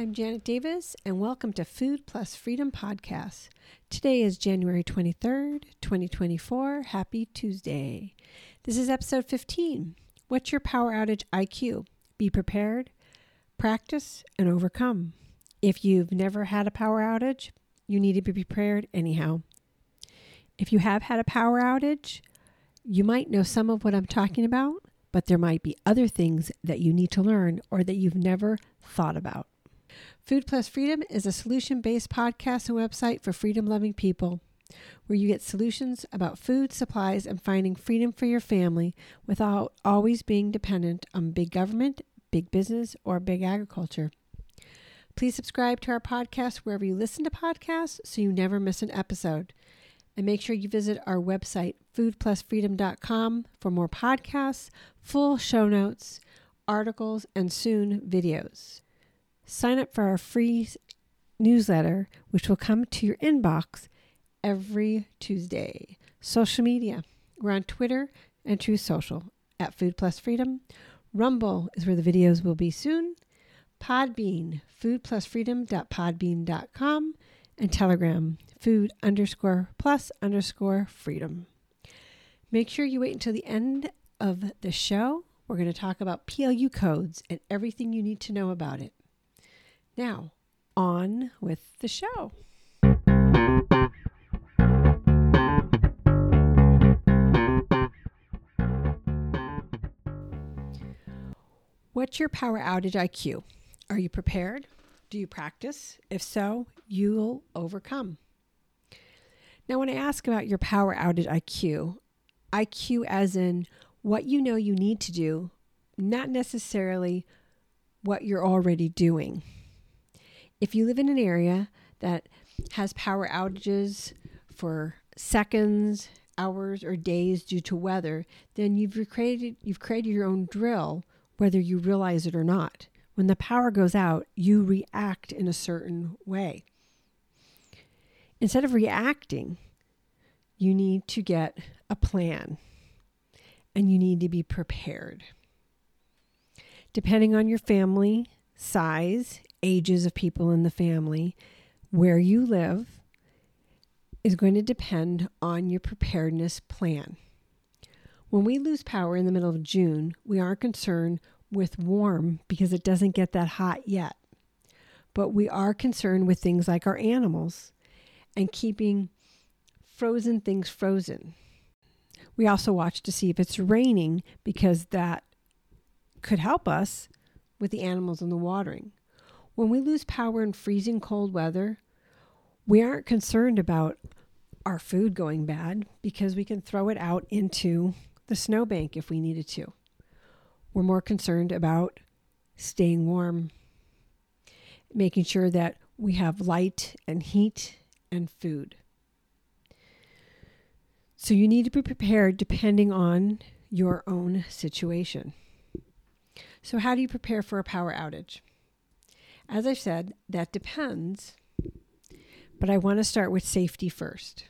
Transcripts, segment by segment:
I'm Janet Davis, and welcome to Food Plus Freedom Podcast. Today is January 23rd, 2024. Happy Tuesday. This is episode 15. What's your power outage IQ? Be prepared, practice, and overcome. If you've never had a power outage, you need to be prepared anyhow. If you have had a power outage, you might know some of what I'm talking about, but there might be other things that you need to learn or that you've never thought about. Food Plus Freedom is a solution based podcast and website for freedom loving people where you get solutions about food, supplies, and finding freedom for your family without always being dependent on big government, big business, or big agriculture. Please subscribe to our podcast wherever you listen to podcasts so you never miss an episode. And make sure you visit our website, foodplusfreedom.com, for more podcasts, full show notes, articles, and soon videos. Sign up for our free newsletter, which will come to your inbox every Tuesday. Social media. We're on Twitter and Truth Social at Food Plus Freedom. Rumble is where the videos will be soon. Podbean, foodplusfreedom.podbean.com, and Telegram, food underscore plus underscore freedom. Make sure you wait until the end of the show. We're going to talk about PLU codes and everything you need to know about it. Now, on with the show. What's your power outage IQ? Are you prepared? Do you practice? If so, you'll overcome. Now, when I ask about your power outage IQ, IQ as in what you know you need to do, not necessarily what you're already doing if you live in an area that has power outages for seconds, hours, or days due to weather, then you've created you've created your own drill, whether you realize it or not. When the power goes out, you react in a certain way. Instead of reacting, you need to get a plan and you need to be prepared. Depending on your family size ages of people in the family, where you live, is going to depend on your preparedness plan. When we lose power in the middle of June, we aren't concerned with warm because it doesn't get that hot yet. But we are concerned with things like our animals and keeping frozen things frozen. We also watch to see if it's raining because that could help us with the animals and the watering. When we lose power in freezing cold weather, we aren't concerned about our food going bad because we can throw it out into the snowbank if we needed to. We're more concerned about staying warm, making sure that we have light and heat and food. So you need to be prepared depending on your own situation. So, how do you prepare for a power outage? As I said, that depends, but I want to start with safety first.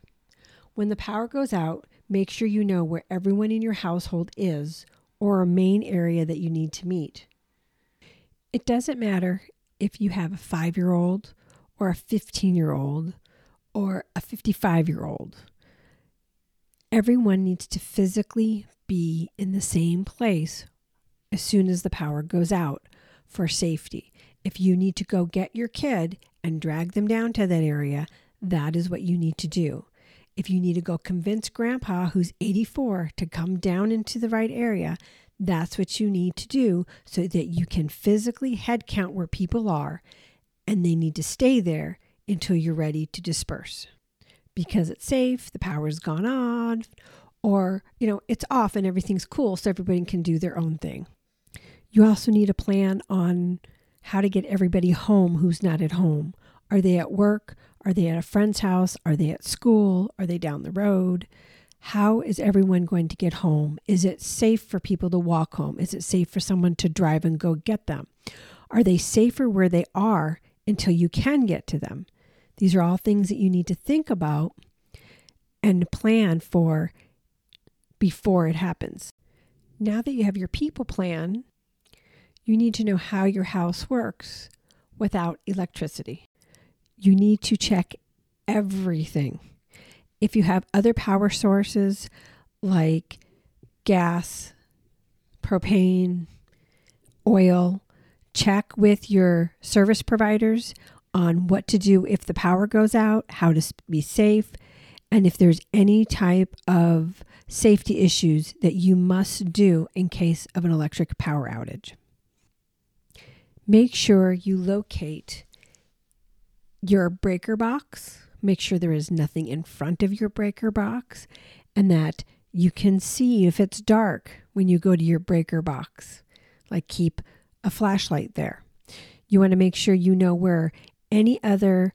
When the power goes out, make sure you know where everyone in your household is or a main area that you need to meet. It doesn't matter if you have a five year old or a 15 year old or a 55 year old. Everyone needs to physically be in the same place as soon as the power goes out for safety. If you need to go get your kid and drag them down to that area, that is what you need to do. If you need to go convince grandpa, who's 84, to come down into the right area, that's what you need to do so that you can physically head count where people are and they need to stay there until you're ready to disperse because it's safe, the power's gone on, or, you know, it's off and everything's cool so everybody can do their own thing. You also need a plan on how to get everybody home who's not at home. Are they at work? Are they at a friend's house? Are they at school? Are they down the road? How is everyone going to get home? Is it safe for people to walk home? Is it safe for someone to drive and go get them? Are they safer where they are until you can get to them? These are all things that you need to think about and plan for before it happens. Now that you have your people plan, you need to know how your house works. without electricity. You need to check everything. If you have other power sources like gas, propane, oil, check with your service providers on what to do if the power goes out, how to be safe, and if there's any type of safety issues that you must do in case of an electric power outage. Make sure you locate your breaker box. Make sure there is nothing in front of your breaker box and that you can see if it's dark when you go to your breaker box. Like keep a flashlight there. You want to make sure you know where any other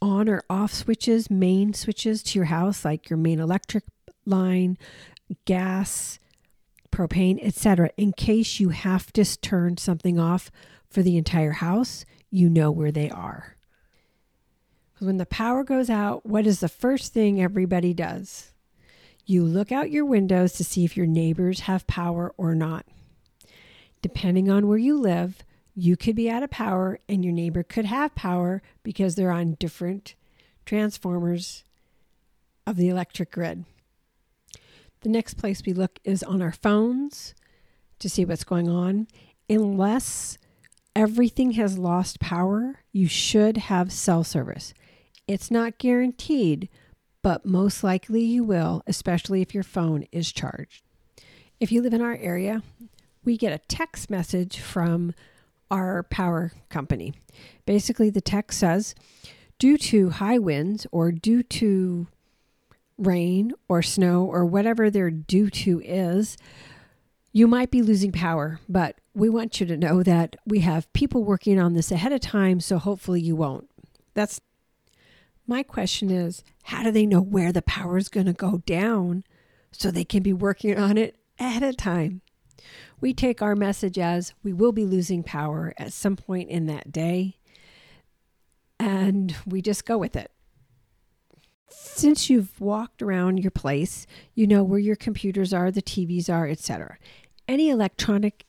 on or off switches, main switches to your house, like your main electric line, gas, propane, etc. In case you have to turn something off for the entire house, you know where they are. Because When the power goes out, what is the first thing everybody does? You look out your windows to see if your neighbors have power or not. Depending on where you live, you could be out of power and your neighbor could have power because they're on different transformers of the electric grid. The next place we look is on our phones to see what's going on. Unless everything has lost power, you should have cell service. It's not guaranteed, but most likely you will, especially if your phone is charged. If you live in our area, we get a text message from our power company. Basically, the text says, due to high winds or due to rain or snow or whatever their due to is, you might be losing power, but we want you to know that we have people working on this ahead of time, so hopefully you won't. That's my question is how do they know where the power is going to go down so they can be working on it ahead of time? We take our message as we will be losing power at some point in that day, and we just go with it. Since you've walked around your place, you know where your computers are, the TVs are, etc. Any electronic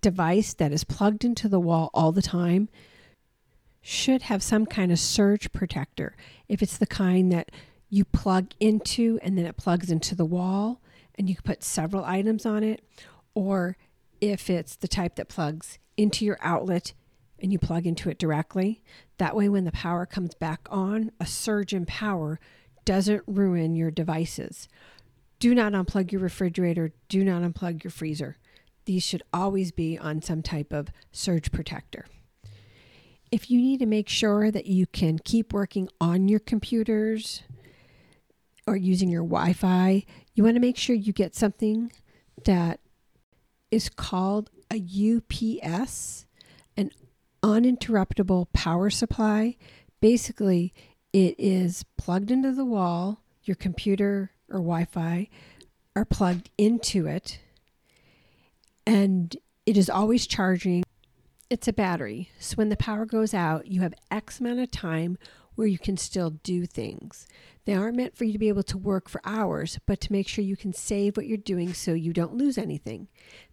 device that is plugged into the wall all the time should have some kind of surge protector. If it's the kind that you plug into and then it plugs into the wall and you can put several items on it, or if it's the type that plugs into your outlet and you plug into it directly. That way, when the power comes back on, a surge in power doesn't ruin your devices. Do not unplug your refrigerator, do not unplug your freezer. These should always be on some type of surge protector. If you need to make sure that you can keep working on your computers or using your Wi Fi, you want to make sure you get something that is called a UPS, uninterruptible power supply. Basically, it is plugged into the wall, your computer or Wi Fi are plugged into it, and it is always charging. It's a battery. So when the power goes out, you have X amount of time where you can still do things. They aren't meant for you to be able to work for hours, but to make sure you can save what you're doing so you don't lose anything.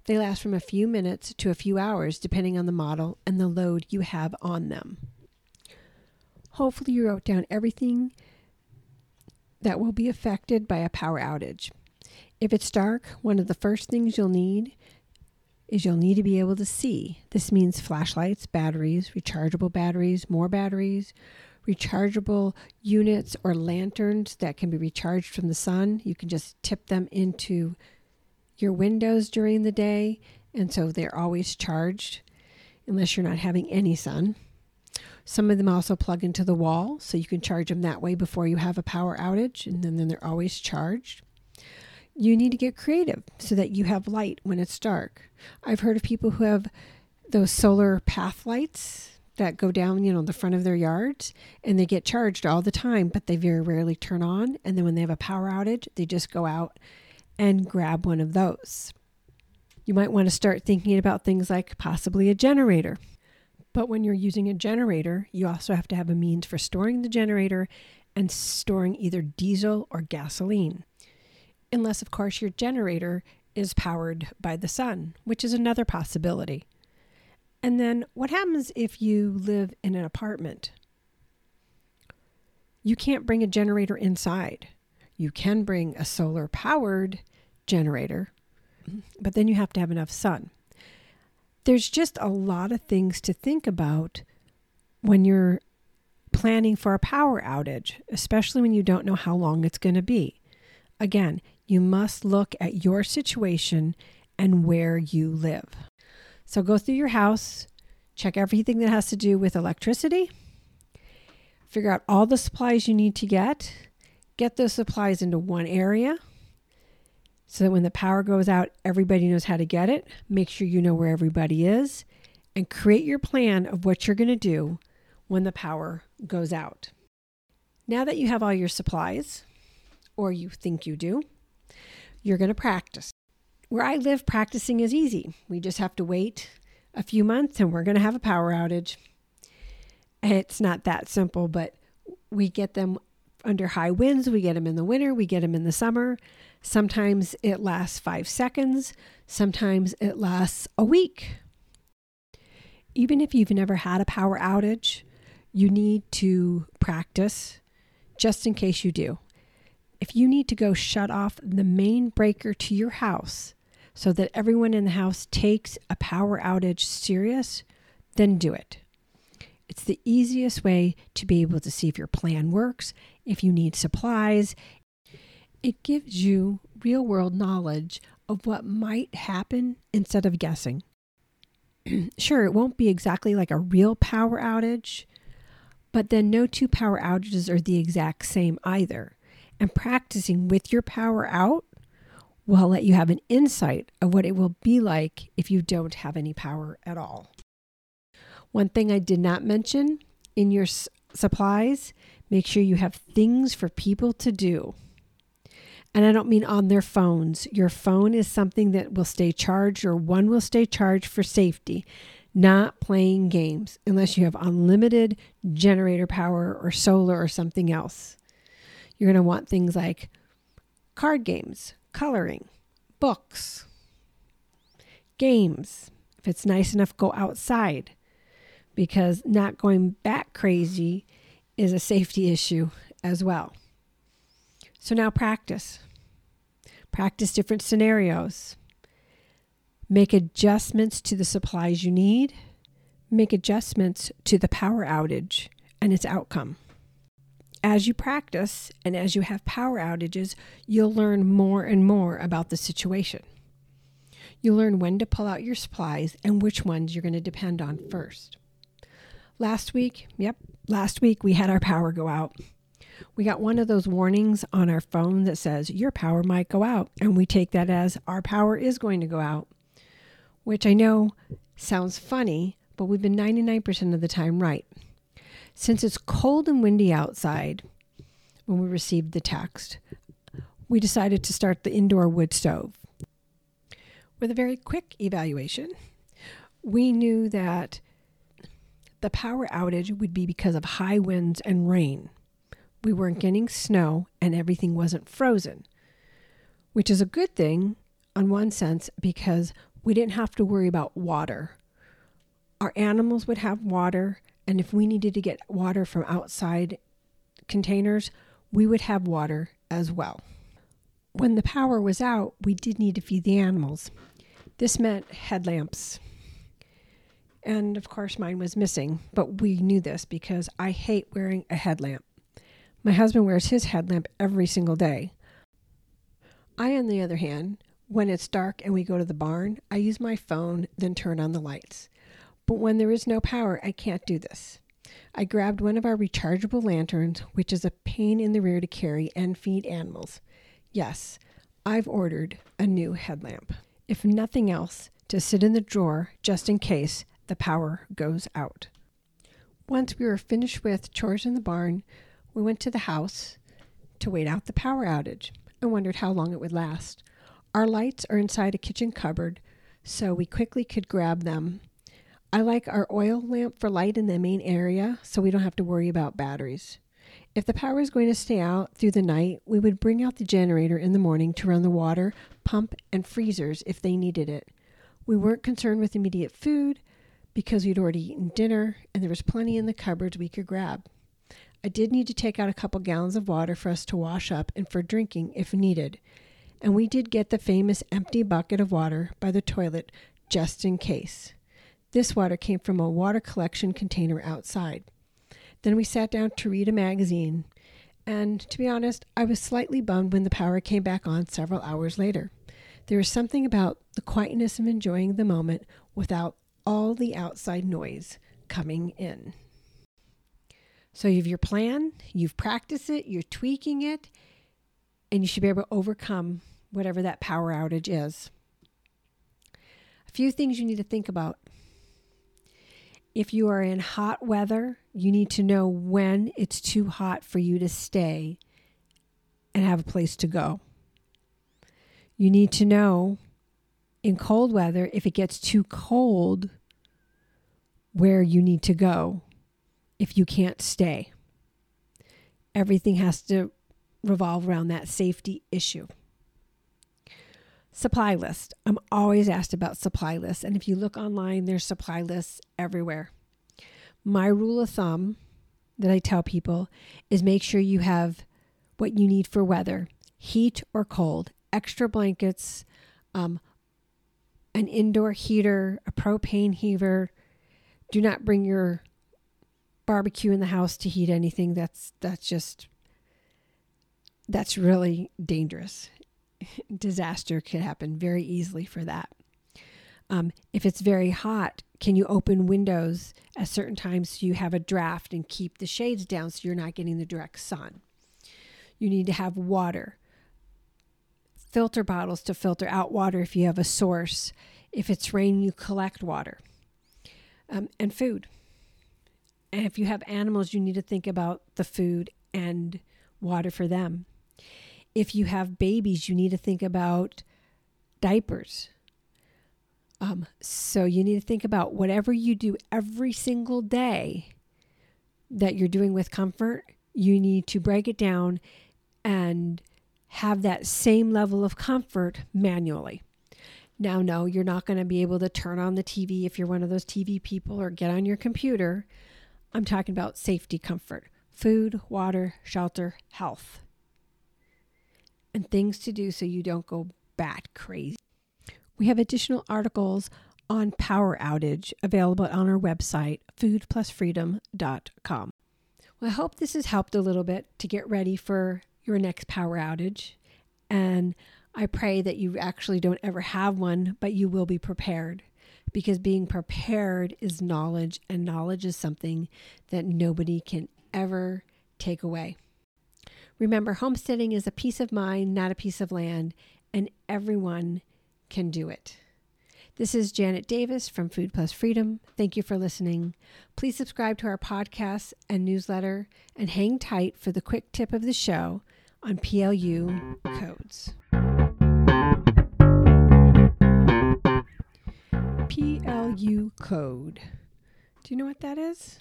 They last from a few minutes to a few hours, depending on the model and the load you have on them. Hopefully, you wrote down everything that will be affected by a power outage. If it's dark, one of the first things you'll need is you'll need to be able to see. This means flashlights, batteries, rechargeable batteries, more batteries, rechargeable units or lanterns that can be recharged from the sun. You can just tip them into your windows during the day, and so they're always charged unless you're not having any sun. Some of them also plug into the wall, so you can charge them that way before you have a power outage, and then, then they're always charged. You need to get creative so that you have light when it's dark. I've heard of people who have those solar path lights that go down, you know, the front of their yards and they get charged all the time, but they very rarely turn on. And then when they have a power outage, they just go out and grab one of those. You might want to start thinking about things like possibly a generator. But when you're using a generator, you also have to have a means for storing the generator and storing either diesel or gasoline. Unless, of course, your generator is powered by the sun, which is another possibility. And then what happens if you live in an apartment? You can't bring a generator inside. You can bring a solar powered generator, but then you have to have enough sun. There's just a lot of things to think about when you're planning for a power outage, especially when you don't know how long it's going to be. Again, you must look at your situation and where you live. So go through your house, check everything that has to do with electricity, figure out all the supplies you need to get, get those supplies into one area so that when the power goes out, everybody knows how to get it. Make sure you know where everybody is and create your plan of what you're going to do when the power goes out. Now that you have all your supplies, or you think you do, you're going to practice. Where I live, practicing is easy. We just have to wait a few months and we're going to have a power outage. It's not that simple, but we get them under high winds. We get them in the winter, we get them in the summer. Sometimes it lasts five seconds, sometimes it lasts a week. Even if you've never had a power outage, you need to practice just in case you do. If you need to go shut off the main breaker to your house so that everyone in the house takes a power outage serious, then do it. It's the easiest way to be able to see if your plan works, if you need supplies. It gives you real world knowledge of what might happen instead of guessing. sure, it won't be exactly like a real power outage, but then no two power outages are the exact same either. And practicing with your power out will let you have an insight of what it will be like if you don't have any power at all. One thing I did not mention in your s- supplies make sure you have things for people to do. And I don't mean on their phones. Your phone is something that will stay charged, or one will stay charged for safety, not playing games unless you have unlimited generator power or solar or something else. You're going to want things like card games, coloring, books, games. If it's nice enough, go outside because not going back crazy is a safety issue as well. So now practice. Practice different scenarios. Make adjustments to the supplies you need. Make adjustments to the power outage and its outcome. As you practice and as you have power outages, you'll learn more and more about the situation. You'll learn when to pull out your supplies and which ones you're going to depend on first. Last week, yep, last week we had our power go out. We got one of those warnings on our phone that says your power might go out, and we take that as our power is going to go out, which I know sounds funny, but we've been 99% of the time right. Since it's cold and windy outside when we received the text, we decided to start the indoor wood stove. With a very quick evaluation, we knew that the power outage would be because of high winds and rain. We weren't getting snow and everything wasn't frozen, which is a good thing on one sense because we didn't have to worry about water. Our animals would have water, and if we needed to get water from outside containers, we would have water as well. When the power was out, we did need to feed the animals. This meant headlamps, and of course, mine was missing, but we knew this because I hate wearing a headlamp. My husband wears his headlamp every single day. I, on the other hand, when it's dark and we go to the barn, I use my phone, then turn on the lights. But when there is no power, I can't do this. I grabbed one of our rechargeable lanterns, which is a pain in the rear to carry and feed animals. Yes, I've ordered a new headlamp. If nothing else, to sit in the drawer just in case the power goes out. Once we were finished with chores in the barn, we went to the house to wait out the power outage and wondered how long it would last. Our lights are inside a kitchen cupboard, so we quickly could grab them. I like our oil lamp for light in the main area so we don't have to worry about batteries. If the power is going to stay out through the night, we would bring out the generator in the morning to run the water, pump, and freezers if they needed it. We weren't concerned with immediate food because we'd already eaten dinner and there was plenty in the cupboards we could grab. I did need to take out a couple gallons of water for us to wash up and for drinking if needed. And we did get the famous empty bucket of water by the toilet just in case. This water came from a water collection container outside. Then we sat down to read a magazine, and to be honest, I was slightly bummed when the power came back on several hours later. There is something about the quietness of enjoying the moment without all the outside noise coming in. So you have your plan, you've practiced it, you're tweaking it, and you should be able to overcome whatever that power outage is. A few things you need to think about. If you are in hot weather, you need to know when it's too hot for you to stay and have a place to go. You need to know in cold weather if it gets too cold where you need to go if you can't stay. Everything has to revolve around that safety issue. Supply list. I'm always asked about supply lists. And if you look online, there's supply lists everywhere. My rule of thumb that I tell people is make sure you have what you need for weather heat or cold, extra blankets, um, an indoor heater, a propane heater. Do not bring your barbecue in the house to heat anything. That's that's just that's really dangerous disaster could happen very easily for that. Um, if it's very hot, can you open windows at certain times so you have a draft and keep the shades down so you're not getting the direct sun? You need to have water, filter bottles to filter out water if you have a source. If it's rain, you collect water, um, and food. And if you have animals, you need to think about the food and water for them if you have babies, you need to think about diapers. Um, so you need to think about whatever you do every single day that you're doing with comfort, you need to break it down and have that same level of comfort manually. Now, no, you're not going to be able to turn on the TV if you're one of those TV people or get on your computer. I'm talking about safety comfort food, water, shelter, health and things to do so you don't go bat crazy. We have additional articles on power outage available on our website, foodplusfreedom.com. Well, I hope this has helped a little bit to get ready for your next power outage. And I pray that you actually don't ever have one, but you will be prepared because being prepared is knowledge, and knowledge is something that nobody can ever take away. Remember, homesteading is a piece of mind, not a piece of land, and everyone can do it. This is Janet Davis from Food Plus Freedom. Thank you for listening. Please subscribe to our podcast and newsletter and hang tight for the quick tip of the show on PLU codes. PLU code. Do you know what that is?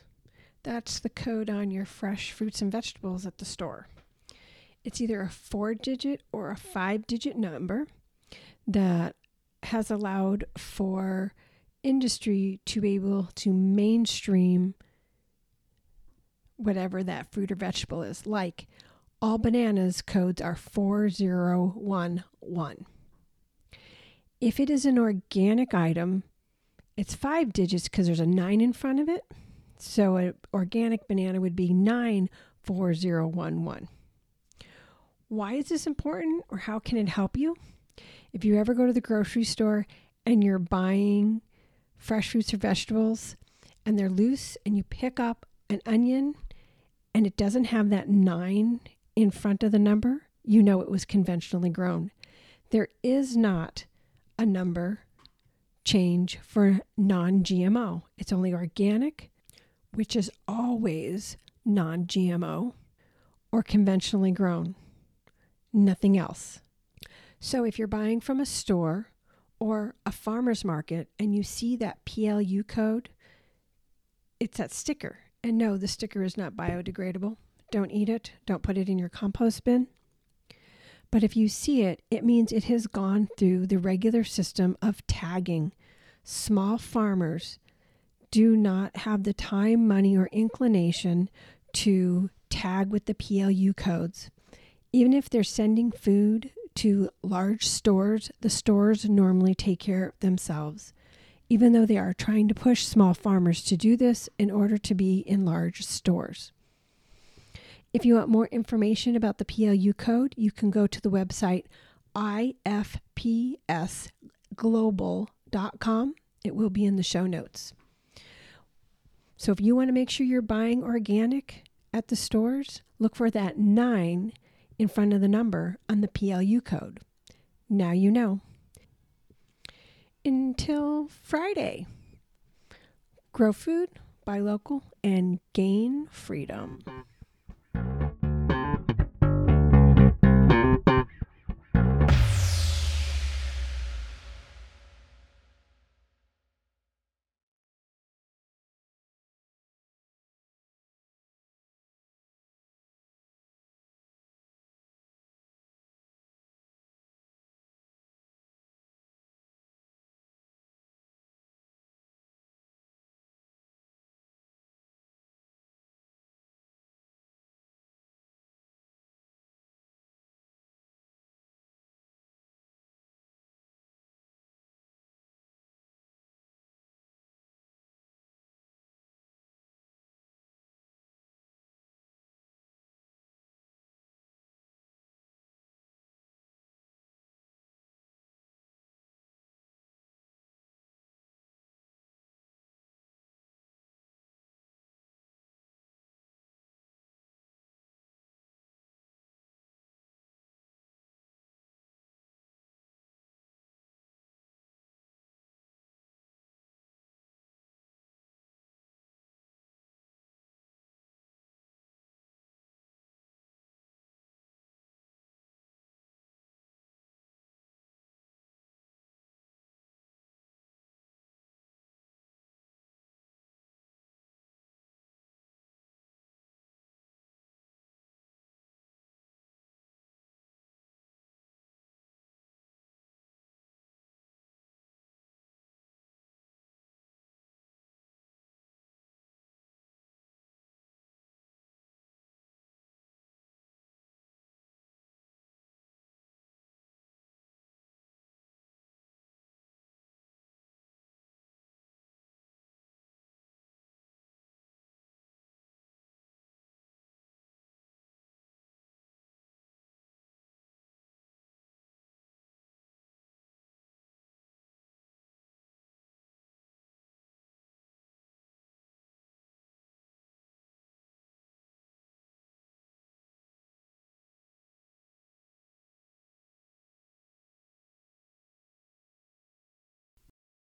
That's the code on your fresh fruits and vegetables at the store it's either a four digit or a five digit number that has allowed for industry to be able to mainstream whatever that fruit or vegetable is. Like all bananas codes are 4011. If it is an organic item, it's five digits because there's a nine in front of it. So an organic banana would be 94011. Why is this important or how can it help you? If you ever go to the grocery store and you're buying fresh fruits or vegetables and they're loose and you pick up an onion and it doesn't have that nine in front of the number, you know it was conventionally grown. There is not a number change for non GMO. It's only organic, which is always non GMO or conventionally grown nothing else. So if you're buying from a store or a farmer's market and you see that PLU code, it's that sticker. And no, the sticker is not biodegradable. Don't eat it. Don't put it in your compost bin. But if you see it, it means it has gone through the regular system of tagging small farmers do not have the time, money, or inclination to tag with the PLU codes. Even if they're sending food to large stores, the stores normally take care of themselves, even though they are trying to push small farmers to do this in order to be in large stores. If you want more information about the PLU code, you can go to the website ifpsglobal.com. It will be in the show notes. So if you want to make sure you're buying organic at the stores, look for that 9 in front of the number on the PLU code. Now you know. Until Friday, grow food, buy local, and gain freedom.